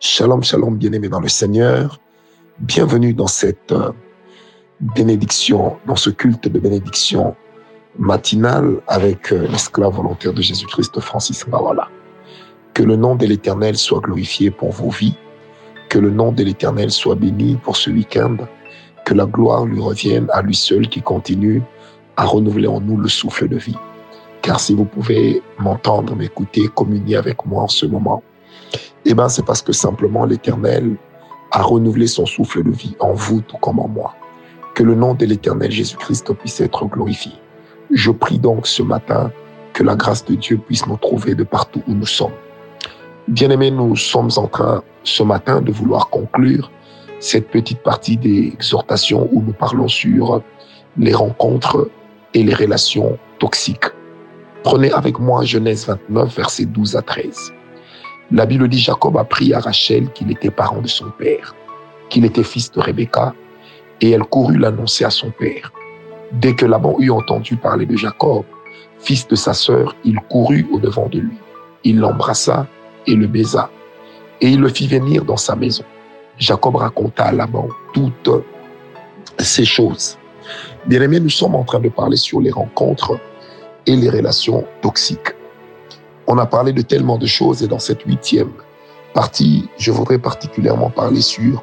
Shalom, shalom, bien-aimés dans le Seigneur. Bienvenue dans cette euh, bénédiction, dans ce culte de bénédiction matinale avec euh, l'esclave volontaire de Jésus-Christ, Francis Mawala. Que le nom de l'Éternel soit glorifié pour vos vies. Que le nom de l'Éternel soit béni pour ce week-end. Que la gloire lui revienne à lui seul qui continue à renouveler en nous le souffle de vie. Car si vous pouvez m'entendre, m'écouter, communier avec moi en ce moment, eh ben, c'est parce que simplement l'Éternel a renouvelé son souffle de vie en vous tout comme en moi. Que le nom de l'Éternel Jésus-Christ puisse être glorifié. Je prie donc ce matin que la grâce de Dieu puisse nous trouver de partout où nous sommes. Bien-aimés, nous sommes en train ce matin de vouloir conclure cette petite partie des exhortations où nous parlons sur les rencontres et les relations toxiques. Prenez avec moi Genèse 29, versets 12 à 13. La Bible dit Jacob a pris à Rachel qu'il était parent de son père, qu'il était fils de Rebecca, et elle courut l'annoncer à son père. Dès que Laban eut entendu parler de Jacob, fils de sa sœur, il courut au devant de lui. Il l'embrassa et le baisa, et il le fit venir dans sa maison. Jacob raconta à Laban toutes ces choses. Bien aimé, nous sommes en train de parler sur les rencontres et les relations toxiques. On a parlé de tellement de choses et dans cette huitième partie, je voudrais particulièrement parler sur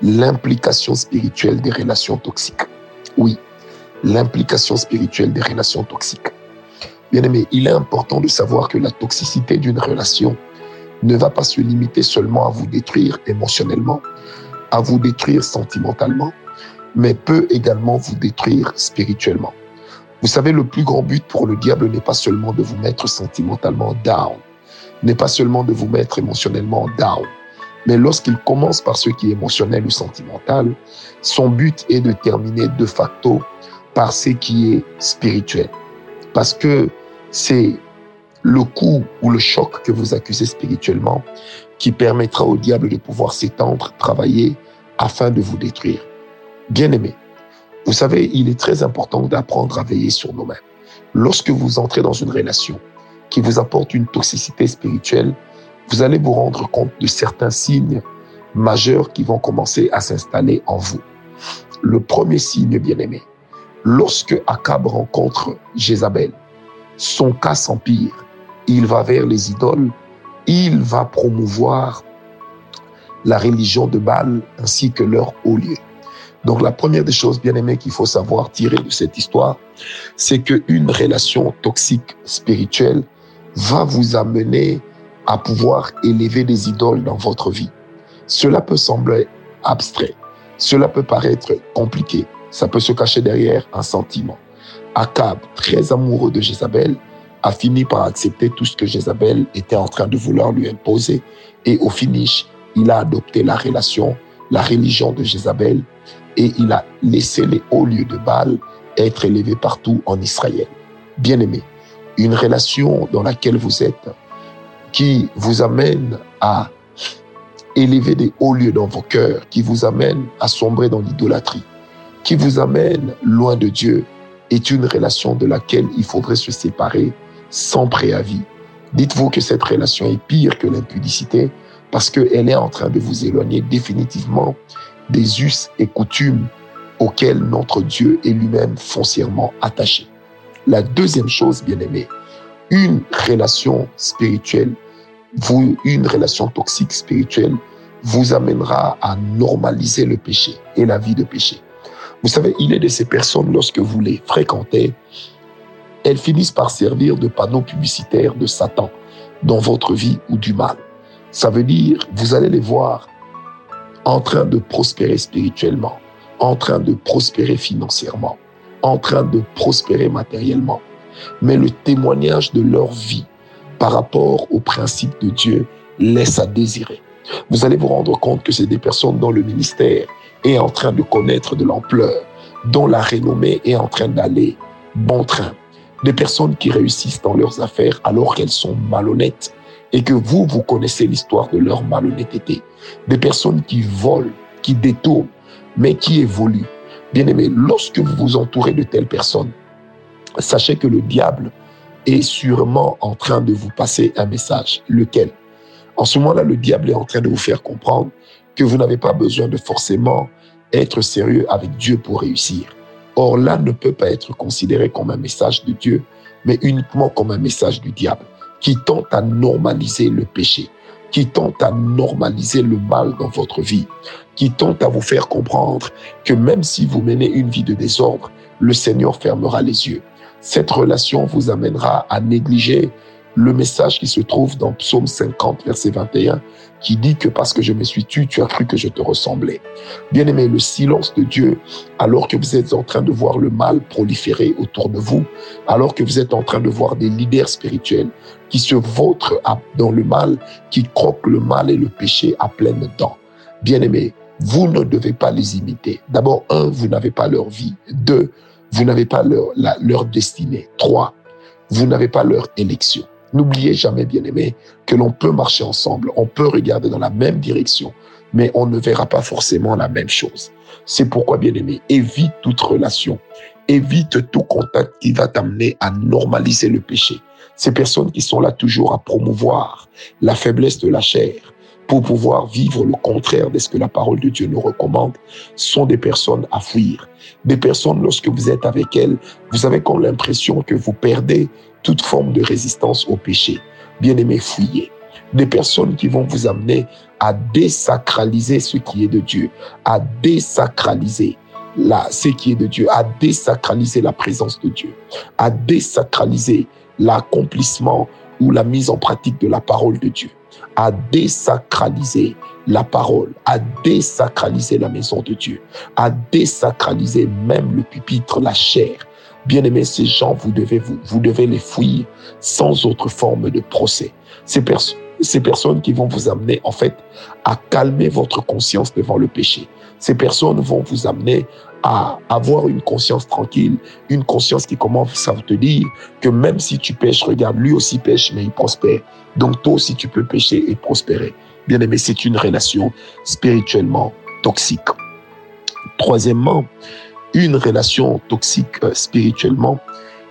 l'implication spirituelle des relations toxiques. Oui, l'implication spirituelle des relations toxiques. Bien aimé, il est important de savoir que la toxicité d'une relation ne va pas se limiter seulement à vous détruire émotionnellement, à vous détruire sentimentalement, mais peut également vous détruire spirituellement. Vous savez, le plus grand but pour le diable n'est pas seulement de vous mettre sentimentalement down, n'est pas seulement de vous mettre émotionnellement down, mais lorsqu'il commence par ce qui est émotionnel ou sentimental, son but est de terminer de facto par ce qui est spirituel. Parce que c'est le coup ou le choc que vous accusez spirituellement qui permettra au diable de pouvoir s'étendre, travailler afin de vous détruire. Bien aimé, vous savez, il est très important d'apprendre à veiller sur nous-mêmes. Lorsque vous entrez dans une relation qui vous apporte une toxicité spirituelle, vous allez vous rendre compte de certains signes majeurs qui vont commencer à s'installer en vous. Le premier signe, bien aimé, lorsque Akab rencontre Jézabel, son cas s'empire. Il va vers les idoles, il va promouvoir la religion de Baal ainsi que leur haut lieu. Donc la première des choses, bien aimées, qu'il faut savoir tirer de cette histoire, c'est qu'une relation toxique spirituelle va vous amener à pouvoir élever des idoles dans votre vie. Cela peut sembler abstrait, cela peut paraître compliqué, ça peut se cacher derrière un sentiment. Akab, très amoureux de Jézabel, a fini par accepter tout ce que Jézabel était en train de vouloir lui imposer et au finish, il a adopté la relation, la religion de Jézabel et il a laissé les hauts lieux de Baal être élevés partout en Israël. Bien-aimé, une relation dans laquelle vous êtes qui vous amène à élever des hauts lieux dans vos cœurs, qui vous amène à sombrer dans l'idolâtrie, qui vous amène loin de Dieu, est une relation de laquelle il faudrait se séparer sans préavis. Dites-vous que cette relation est pire que l'impudicité parce qu'elle est en train de vous éloigner définitivement des us et coutumes auxquels notre Dieu est lui-même foncièrement attaché. La deuxième chose, bien aimé, une relation spirituelle, vous, une relation toxique spirituelle vous amènera à normaliser le péché et la vie de péché. Vous savez, il est de ces personnes, lorsque vous les fréquentez, elles finissent par servir de panneaux publicitaires de Satan dans votre vie ou du mal. Ça veut dire, vous allez les voir en train de prospérer spirituellement, en train de prospérer financièrement, en train de prospérer matériellement. Mais le témoignage de leur vie par rapport au principe de Dieu laisse à désirer. Vous allez vous rendre compte que c'est des personnes dont le ministère est en train de connaître de l'ampleur, dont la renommée est en train d'aller bon train. Des personnes qui réussissent dans leurs affaires alors qu'elles sont malhonnêtes et que vous, vous connaissez l'histoire de leur malhonnêteté. Des personnes qui volent, qui détournent, mais qui évoluent. Bien aimé, lorsque vous vous entourez de telles personnes, sachez que le diable est sûrement en train de vous passer un message. Lequel? En ce moment-là, le diable est en train de vous faire comprendre que vous n'avez pas besoin de forcément être sérieux avec Dieu pour réussir. Or, là ne peut pas être considéré comme un message de Dieu, mais uniquement comme un message du diable qui tente à normaliser le péché, qui tente à normaliser le mal dans votre vie, qui tente à vous faire comprendre que même si vous menez une vie de désordre, le Seigneur fermera les yeux. Cette relation vous amènera à négliger le message qui se trouve dans Psaume 50, verset 21, qui dit que parce que je me suis tué, tu as cru que je te ressemblais. Bien aimé, le silence de Dieu, alors que vous êtes en train de voir le mal proliférer autour de vous, alors que vous êtes en train de voir des leaders spirituels qui se vautrent dans le mal, qui croquent le mal et le péché à pleines dents. Bien aimé, vous ne devez pas les imiter. D'abord, un, vous n'avez pas leur vie. Deux, vous n'avez pas leur, leur destinée. Trois, vous n'avez pas leur élection. N'oubliez jamais, bien aimé, que l'on peut marcher ensemble, on peut regarder dans la même direction, mais on ne verra pas forcément la même chose. C'est pourquoi, bien aimé, évite toute relation, évite tout contact qui va t'amener à normaliser le péché. Ces personnes qui sont là toujours à promouvoir la faiblesse de la chair, pour pouvoir vivre le contraire de ce que la parole de Dieu nous recommande, sont des personnes à fuir. Des personnes, lorsque vous êtes avec elles, vous avez comme l'impression que vous perdez toute forme de résistance au péché. Bien-aimés, fuyez. Des personnes qui vont vous amener à désacraliser ce qui est de Dieu, à désacraliser la, ce qui est de Dieu, à désacraliser la présence de Dieu, à désacraliser l'accomplissement ou la mise en pratique de la parole de Dieu, à désacraliser la parole, à désacraliser la maison de Dieu, à désacraliser même le pupitre, la chair, Bien-aimés, ces gens, vous devez, vous, les fuir sans autre forme de procès. Ces, ces personnes qui vont vous amener, en fait, à calmer votre conscience devant le péché. Ces personnes vont vous amener à avoir une conscience tranquille, une conscience qui commence à te dire que même si tu pêches, regarde, lui aussi pêche, mais il prospère. Donc toi aussi, tu peux pêcher et prospérer. Bien aimé, c'est une relation spirituellement toxique. Troisièmement, une relation toxique euh, spirituellement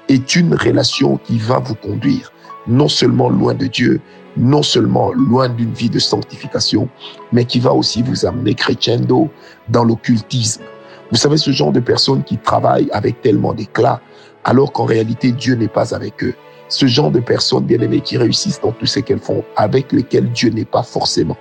est une relation qui va vous conduire non seulement loin de Dieu, non seulement loin d'une vie de sanctification, mais qui va aussi vous amener crescendo dans l'occultisme. Vous savez, ce genre de personnes qui travaillent avec tellement d'éclat, alors qu'en réalité, Dieu n'est pas avec eux. Ce genre de personnes, bien aimées, qui réussissent dans tout ce qu'elles font, avec lesquelles Dieu n'est pas forcément,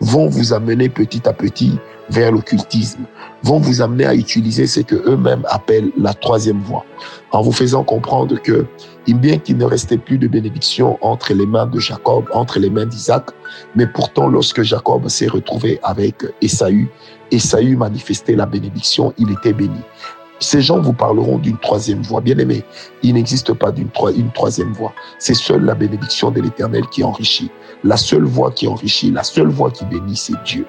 vont vous amener petit à petit vers l'occultisme, vont vous amener à utiliser ce que eux-mêmes appellent la troisième voie, en vous faisant comprendre que, bien qu'il ne restait plus de bénédiction entre les mains de Jacob, entre les mains d'Isaac, mais pourtant lorsque Jacob s'est retrouvé avec Esaü, Esaü manifestait la bénédiction, il était béni. Ces gens vous parleront d'une troisième voie. Bien aimé, il n'existe pas d'une une troisième voie. C'est seule la bénédiction de l'Éternel qui enrichit. La seule voie qui enrichit, la seule voie qui bénit, c'est Dieu.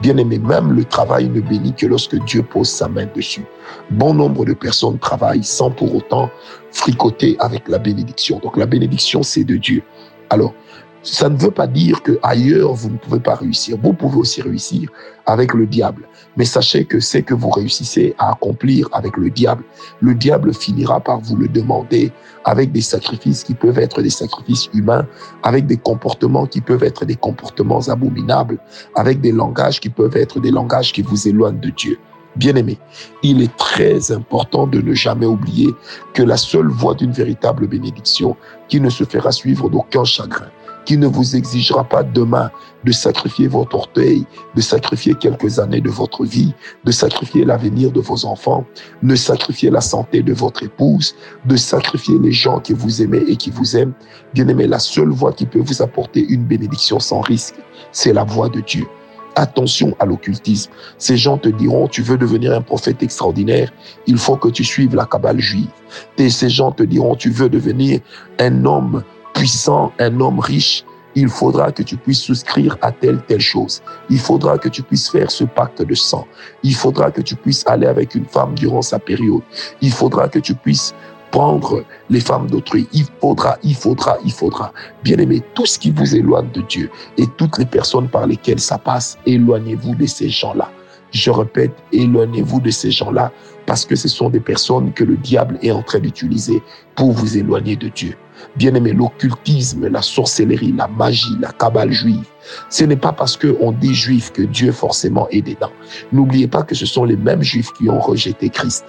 Bien aimé, même le travail ne bénit que lorsque Dieu pose sa main dessus. Bon nombre de personnes travaillent sans pour autant fricoter avec la bénédiction. Donc la bénédiction, c'est de Dieu. Alors, ça ne veut pas dire que ailleurs vous ne pouvez pas réussir. Vous pouvez aussi réussir avec le diable. Mais sachez que c'est que vous réussissez à accomplir avec le diable, le diable finira par vous le demander avec des sacrifices qui peuvent être des sacrifices humains, avec des comportements qui peuvent être des comportements abominables, avec des langages qui peuvent être des langages qui vous éloignent de Dieu. Bien-aimé, il est très important de ne jamais oublier que la seule voie d'une véritable bénédiction qui ne se fera suivre d'aucun chagrin, qui ne vous exigera pas demain de sacrifier votre orteil, de sacrifier quelques années de votre vie, de sacrifier l'avenir de vos enfants, de sacrifier la santé de votre épouse, de sacrifier les gens que vous aimez et qui vous aiment. Bien aimé, la seule voie qui peut vous apporter une bénédiction sans risque, c'est la voie de Dieu. Attention à l'occultisme. Ces gens te diront, tu veux devenir un prophète extraordinaire, il faut que tu suives la cabale juive. Et ces gens te diront, tu veux devenir un homme puissant, un homme riche, il faudra que tu puisses souscrire à telle, telle chose. Il faudra que tu puisses faire ce pacte de sang. Il faudra que tu puisses aller avec une femme durant sa période. Il faudra que tu puisses prendre les femmes d'autrui. Il faudra, il faudra, il faudra. Bien aimé, tout ce qui vous éloigne de Dieu et toutes les personnes par lesquelles ça passe, éloignez-vous de ces gens-là. Je répète, éloignez-vous de ces gens-là parce que ce sont des personnes que le diable est en train d'utiliser pour vous éloigner de Dieu. Bien-aimé, l'occultisme, la sorcellerie, la magie, la cabale juive, ce n'est pas parce qu'on dit juif que Dieu forcément est dedans. N'oubliez pas que ce sont les mêmes juifs qui ont rejeté Christ.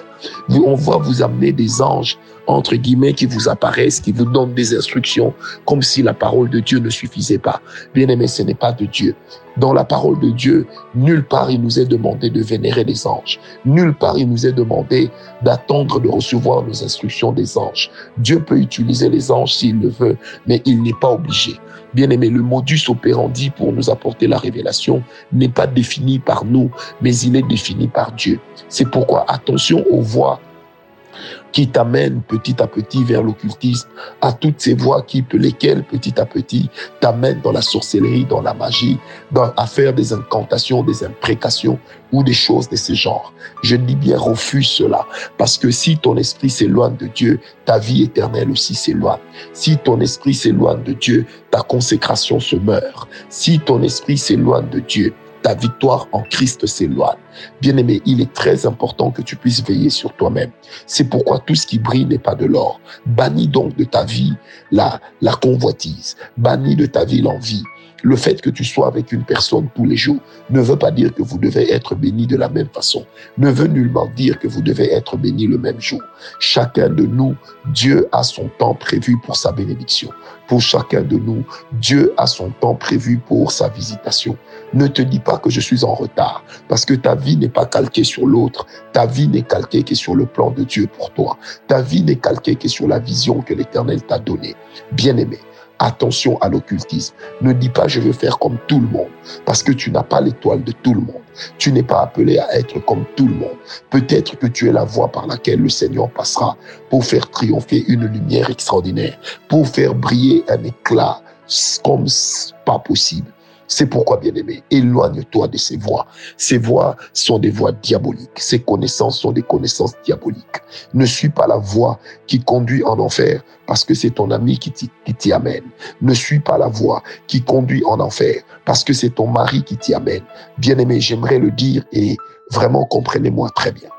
On va vous amener des anges, entre guillemets, qui vous apparaissent, qui vous donnent des instructions, comme si la parole de Dieu ne suffisait pas. Bien aimé, ce n'est pas de Dieu. Dans la parole de Dieu, nulle part il nous est demandé de vénérer les anges. Nulle part il nous est demandé d'attendre de recevoir nos instructions des anges. Dieu peut utiliser les anges s'il le veut, mais il n'est pas obligé. Bien aimé, le modus operandi pour nous apporter la révélation n'est pas défini par nous, mais il est défini par Dieu. C'est pourquoi attention aux voix qui t'amènent petit à petit vers l'occultisme, à toutes ces voies qui, lesquelles petit à petit t'amènent dans la sorcellerie, dans la magie, dans, à faire des incantations, des imprécations ou des choses de ce genre. Je dis bien refuse cela, parce que si ton esprit s'éloigne de Dieu, ta vie éternelle aussi s'éloigne. Si ton esprit s'éloigne de Dieu, ta consécration se meurt. Si ton esprit s'éloigne de Dieu, ta victoire en Christ s'éloigne. Bien-aimé, il est très important que tu puisses veiller sur toi-même. C'est pourquoi tout ce qui brille n'est pas de l'or. Bannis donc de ta vie la, la convoitise. Bannis de ta vie l'envie. Le fait que tu sois avec une personne tous les jours ne veut pas dire que vous devez être béni de la même façon. Ne veut nullement dire que vous devez être béni le même jour. Chacun de nous, Dieu a son temps prévu pour sa bénédiction. Pour chacun de nous, Dieu a son temps prévu pour sa visitation. Ne te dis pas que je suis en retard parce que ta vie n'est pas calquée sur l'autre. Ta vie n'est calquée que sur le plan de Dieu pour toi. Ta vie n'est calquée que sur la vision que l'Éternel t'a donnée. Bien-aimé, Attention à l'occultisme. Ne dis pas je veux faire comme tout le monde parce que tu n'as pas l'étoile de tout le monde. Tu n'es pas appelé à être comme tout le monde. Peut-être que tu es la voie par laquelle le Seigneur passera pour faire triompher une lumière extraordinaire, pour faire briller un éclat comme pas possible. C'est pourquoi, bien-aimé, éloigne-toi de ces voies. Ces voies sont des voies diaboliques. Ces connaissances sont des connaissances diaboliques. Ne suis pas la voie qui conduit en enfer parce que c'est ton ami qui t'y amène. Ne suis pas la voie qui conduit en enfer parce que c'est ton mari qui t'y amène. Bien-aimé, j'aimerais le dire et vraiment comprenez-moi très bien.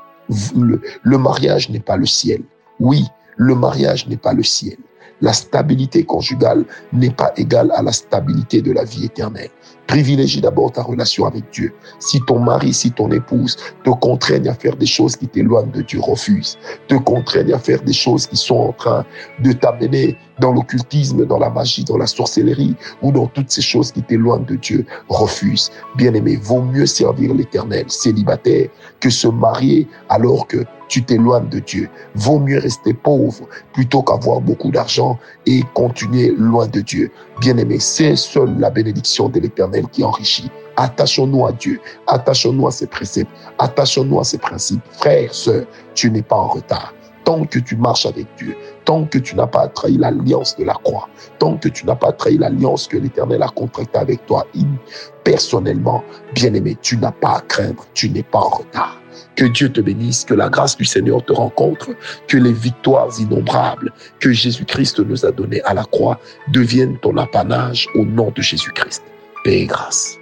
Le, le mariage n'est pas le ciel. Oui, le mariage n'est pas le ciel. La stabilité conjugale n'est pas égale à la stabilité de la vie éternelle. Privilégie d'abord ta relation avec Dieu. Si ton mari, si ton épouse te contraignent à faire des choses qui t'éloignent de Dieu, refuse. Te contraignent à faire des choses qui sont en train de t'amener dans l'occultisme, dans la magie, dans la sorcellerie ou dans toutes ces choses qui t'éloignent de Dieu, refuse. Bien-aimé, vaut mieux servir l'éternel célibataire que se marier alors que tu t'éloignes de Dieu. Vaut mieux rester pauvre plutôt qu'avoir beaucoup d'argent et continuer loin de Dieu. Bien-aimé, c'est seule la bénédiction de l'éternel qui enrichit. Attachons-nous à Dieu, attachons-nous à ses préceptes, attachons-nous à ses principes. Frère, sœur, tu n'es pas en retard tant que tu marches avec Dieu, tant que tu n'as pas trahi l'alliance de la croix, tant que tu n'as pas trahi l'alliance que l'Éternel a contractée avec toi personnellement, bien-aimé, tu n'as pas à craindre, tu n'es pas en retard. Que Dieu te bénisse, que la grâce du Seigneur te rencontre, que les victoires innombrables que Jésus-Christ nous a données à la croix deviennent ton apanage au nom de Jésus-Christ. Paix et grâce.